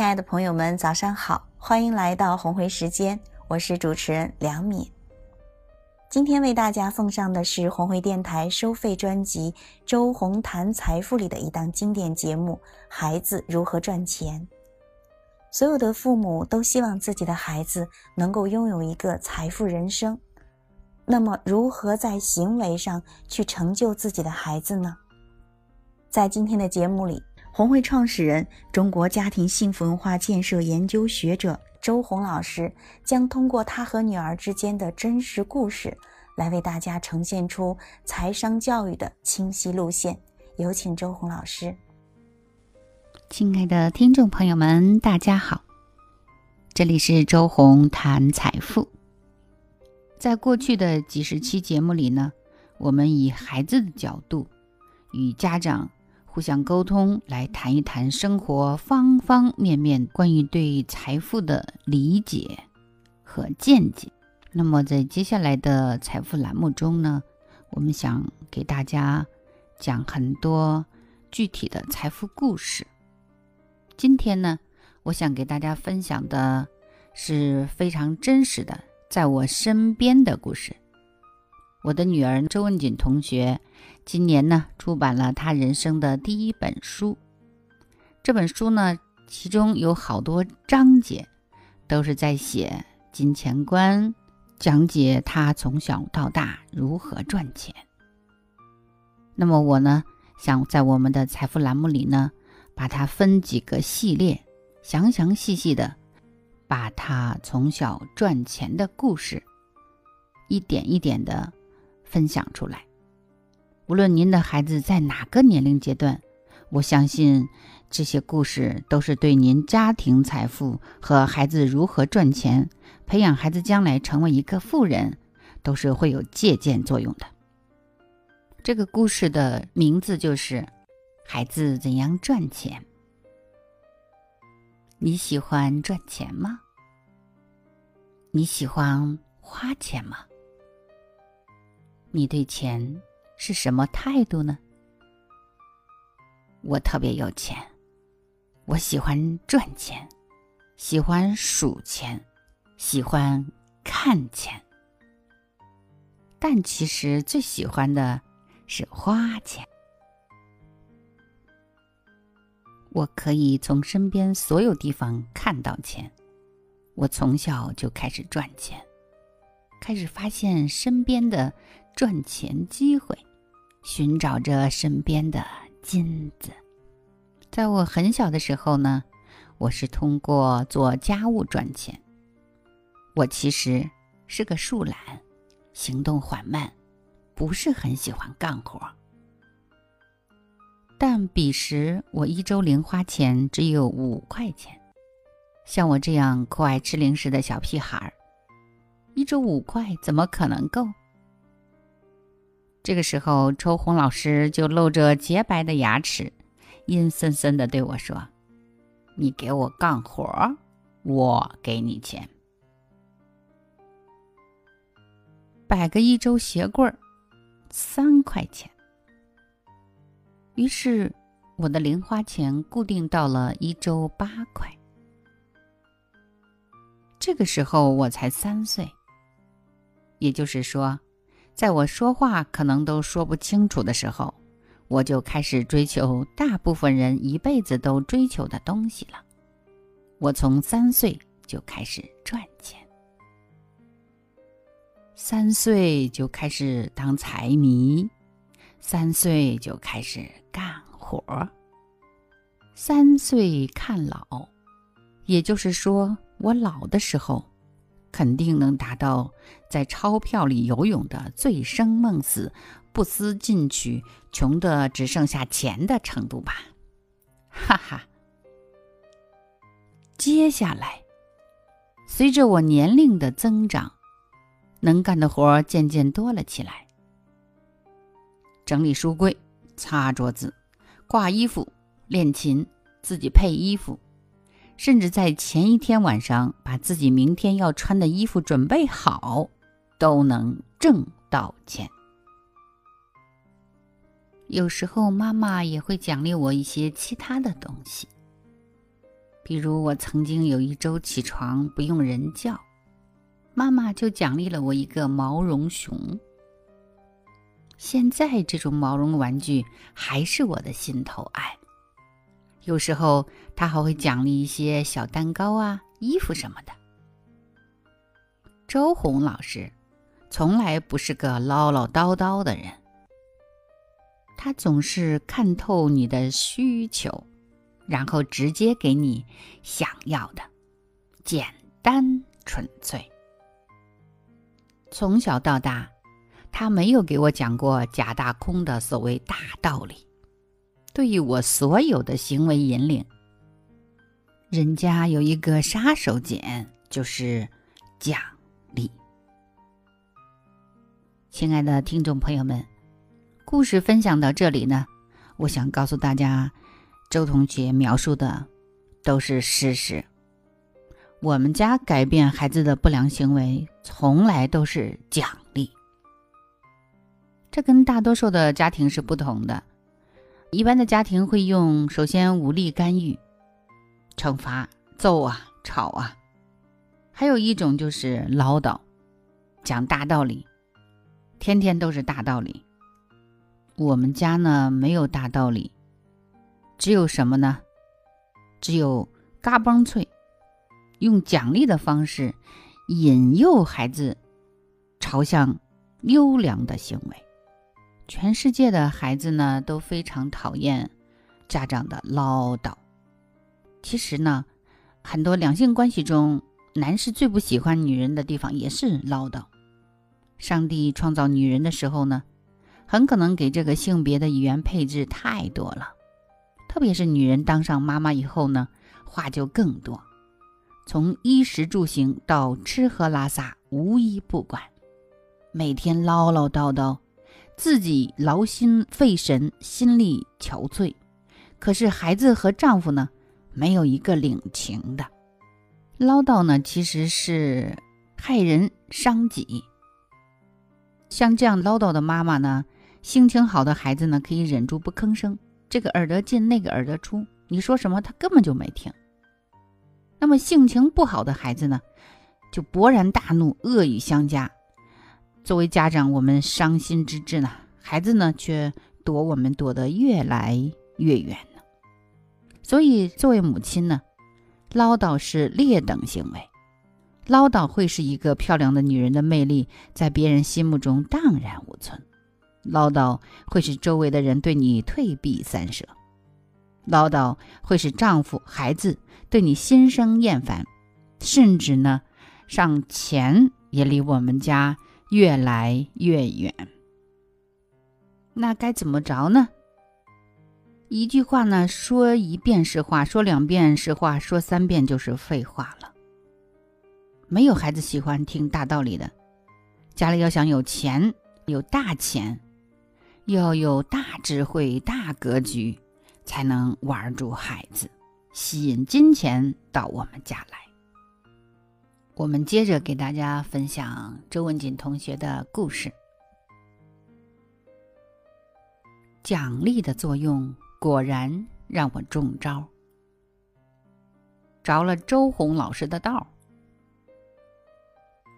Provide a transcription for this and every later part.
亲爱的朋友们，早上好，欢迎来到红会时间，我是主持人梁敏。今天为大家奉上的是红会电台收费专辑《周红谈财富》里的一档经典节目《孩子如何赚钱》。所有的父母都希望自己的孩子能够拥有一个财富人生，那么如何在行为上去成就自己的孩子呢？在今天的节目里。红会创始人、中国家庭幸福文化建设研究学者周红老师将通过他和女儿之间的真实故事，来为大家呈现出财商教育的清晰路线。有请周红老师。亲爱的听众朋友们，大家好，这里是周红谈财富。在过去的几十期节目里呢，我们以孩子的角度与家长。互相沟通，来谈一谈生活方方面面关于对财富的理解和见解。那么，在接下来的财富栏目中呢，我们想给大家讲很多具体的财富故事。今天呢，我想给大家分享的是非常真实的，在我身边的故事。我的女儿周文锦同学今年呢出版了她人生的第一本书。这本书呢，其中有好多章节都是在写金钱观，讲解她从小到大如何赚钱。那么我呢，想在我们的财富栏目里呢，把它分几个系列，详详细细的把她从小赚钱的故事一点一点的。分享出来。无论您的孩子在哪个年龄阶段，我相信这些故事都是对您家庭财富和孩子如何赚钱、培养孩子将来成为一个富人，都是会有借鉴作用的。这个故事的名字就是《孩子怎样赚钱》。你喜欢赚钱吗？你喜欢花钱吗？你对钱是什么态度呢？我特别有钱，我喜欢赚钱，喜欢数钱，喜欢看钱，但其实最喜欢的是花钱。我可以从身边所有地方看到钱，我从小就开始赚钱，开始发现身边的。赚钱机会，寻找着身边的金子。在我很小的时候呢，我是通过做家务赚钱。我其实是个树懒，行动缓慢，不是很喜欢干活。但彼时我一周零花钱只有五块钱。像我这样酷爱吃零食的小屁孩儿，一周五块怎么可能够？这个时候，周红老师就露着洁白的牙齿，阴森森的对我说：“你给我干活，我给你钱。摆个一周鞋柜儿，三块钱。”于是，我的零花钱固定到了一周八块。这个时候我才三岁，也就是说。在我说话可能都说不清楚的时候，我就开始追求大部分人一辈子都追求的东西了。我从三岁就开始赚钱，三岁就开始当财迷，三岁就开始干活，三岁看老，也就是说，我老的时候。肯定能达到在钞票里游泳的醉生梦死、不思进取、穷的只剩下钱的程度吧，哈哈。接下来，随着我年龄的增长，能干的活渐渐多了起来：整理书柜、擦桌子、挂衣服、练琴、自己配衣服。甚至在前一天晚上把自己明天要穿的衣服准备好，都能挣到钱。有时候妈妈也会奖励我一些其他的东西，比如我曾经有一周起床不用人叫，妈妈就奖励了我一个毛绒熊。现在这种毛绒玩具还是我的心头爱。有时候他还会奖励一些小蛋糕啊、衣服什么的。周红老师从来不是个唠唠叨叨的人，他总是看透你的需求，然后直接给你想要的，简单纯粹。从小到大。他没有给我讲过假大空的所谓大道理，对于我所有的行为引领，人家有一个杀手锏，就是奖励。亲爱的听众朋友们，故事分享到这里呢，我想告诉大家，周同学描述的都是事实。我们家改变孩子的不良行为，从来都是奖励。这跟大多数的家庭是不同的。一般的家庭会用首先武力干预、惩罚、揍啊、吵啊，还有一种就是唠叨、讲大道理，天天都是大道理。我们家呢没有大道理，只有什么呢？只有嘎嘣脆，用奖励的方式引诱孩子朝向优良的行为。全世界的孩子呢都非常讨厌家长的唠叨。其实呢，很多两性关系中，男士最不喜欢女人的地方也是唠叨。上帝创造女人的时候呢，很可能给这个性别的语言配置太多了，特别是女人当上妈妈以后呢，话就更多，从衣食住行到吃喝拉撒，无一不管，每天唠唠叨叨。自己劳心费神，心力憔悴，可是孩子和丈夫呢，没有一个领情的。唠叨呢，其实是害人伤己。像这样唠叨的妈妈呢，心情好的孩子呢，可以忍住不吭声，这个耳朵进那个耳朵出，你说什么他根本就没听。那么性情不好的孩子呢，就勃然大怒，恶语相加。作为家长，我们伤心之至呢，孩子呢却躲我们躲得越来越远呢。所以，作为母亲呢，唠叨是劣等行为，唠叨会是一个漂亮的女人的魅力在别人心目中荡然无存，唠叨会使周围的人对你退避三舍，唠叨会使丈夫、孩子对你心生厌烦，甚至呢，上钱也离我们家。越来越远，那该怎么着呢？一句话呢，说一遍是话，说两遍是话，说三遍就是废话了。没有孩子喜欢听大道理的，家里要想有钱，有大钱，要有大智慧、大格局，才能玩住孩子，吸引金钱到我们家来。我们接着给大家分享周文锦同学的故事。奖励的作用果然让我中招，着了周红老师的道儿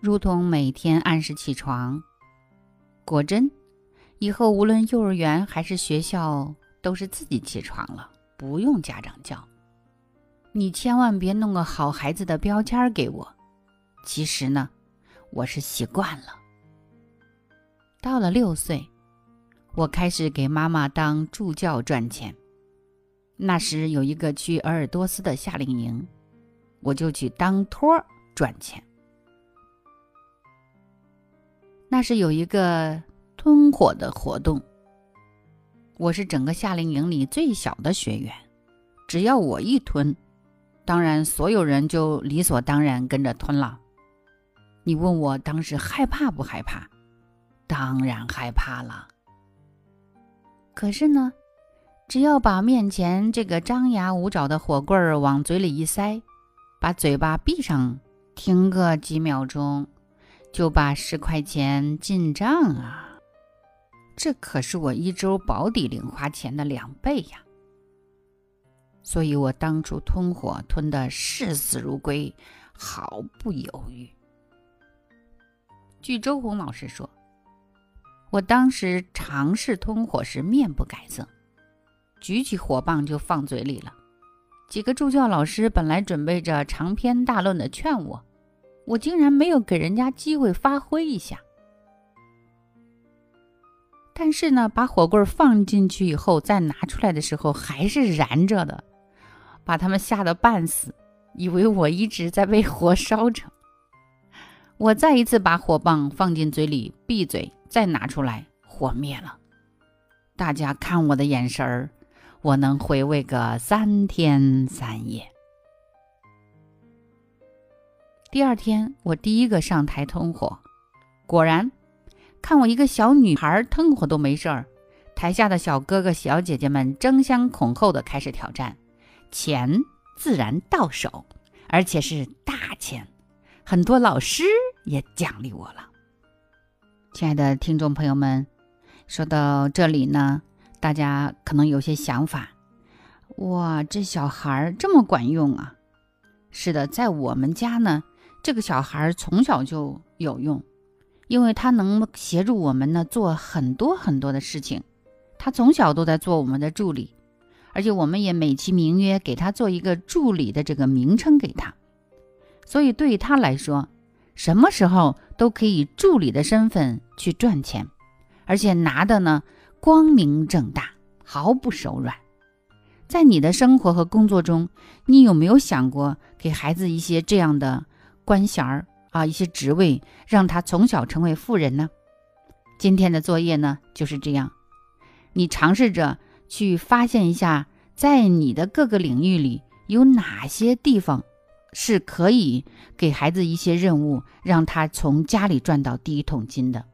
如同每天按时起床，果真，以后无论幼儿园还是学校，都是自己起床了，不用家长叫。你千万别弄个好孩子的标签给我。其实呢，我是习惯了。到了六岁，我开始给妈妈当助教赚钱。那时有一个去鄂尔多斯的夏令营，我就去当托儿赚钱。那是有一个吞火的活动，我是整个夏令营里最小的学员，只要我一吞，当然所有人就理所当然跟着吞了。你问我当时害怕不害怕？当然害怕了。可是呢，只要把面前这个张牙舞爪的火棍儿往嘴里一塞，把嘴巴闭上，停个几秒钟，就把十块钱进账啊！这可是我一周保底零花钱的两倍呀！所以我当初吞火吞得视死如归，毫不犹豫。据周红老师说，我当时尝试吞火时面不改色，举起火棒就放嘴里了。几个助教老师本来准备着长篇大论的劝我，我竟然没有给人家机会发挥一下。但是呢，把火棍放进去以后，再拿出来的时候还是燃着的，把他们吓得半死，以为我一直在被火烧着。我再一次把火棒放进嘴里，闭嘴，再拿出来，火灭了。大家看我的眼神儿。我能回味个三天三夜。第二天，我第一个上台吞火，果然，看我一个小女孩吞火都没事儿，台下的小哥哥小姐姐们争相恐后的开始挑战，钱自然到手，而且是大钱，很多老师也奖励我了。亲爱的听众朋友们，说到这里呢。大家可能有些想法，哇，这小孩这么管用啊！是的，在我们家呢，这个小孩从小就有用，因为他能协助我们呢做很多很多的事情。他从小都在做我们的助理，而且我们也美其名曰给他做一个助理的这个名称给他，所以对于他来说，什么时候都可以助理的身份去赚钱，而且拿的呢。光明正大，毫不手软。在你的生活和工作中，你有没有想过给孩子一些这样的官衔儿啊，一些职位，让他从小成为富人呢？今天的作业呢，就是这样。你尝试着去发现一下，在你的各个领域里有哪些地方是可以给孩子一些任务，让他从家里赚到第一桶金的。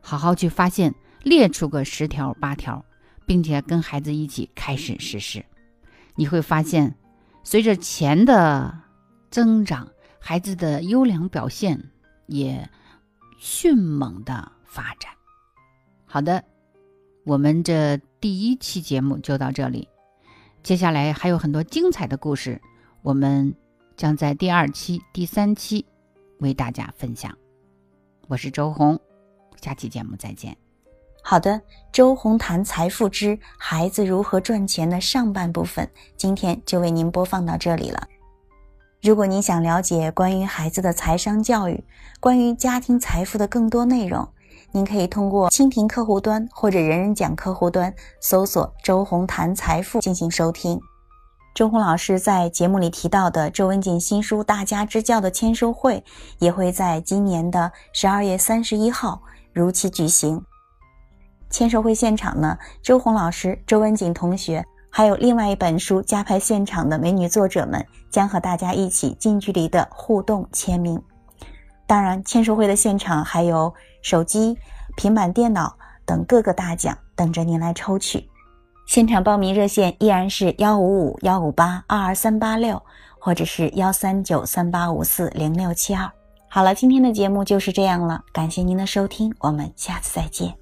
好好去发现。列出个十条八条，并且跟孩子一起开始实施，你会发现，随着钱的增长，孩子的优良表现也迅猛的发展。好的，我们这第一期节目就到这里，接下来还有很多精彩的故事，我们将在第二期、第三期为大家分享。我是周红，下期节目再见。好的，周红谈财富之孩子如何赚钱的上半部分，今天就为您播放到这里了。如果您想了解关于孩子的财商教育、关于家庭财富的更多内容，您可以通过蜻蜓客户端或者人人讲客户端搜索“周红谈财富”进行收听。周红老师在节目里提到的周文锦新书《大家之教》的签售会，也会在今年的十二月三十一号如期举行。签售会现场呢，周红老师、周文锦同学，还有另外一本书加拍现场的美女作者们，将和大家一起近距离的互动签名。当然，签售会的现场还有手机、平板电脑等各个大奖等着您来抽取。现场报名热线依然是幺五五幺五八二二三八六，或者是幺三九三八五四零六七二。好了，今天的节目就是这样了，感谢您的收听，我们下次再见。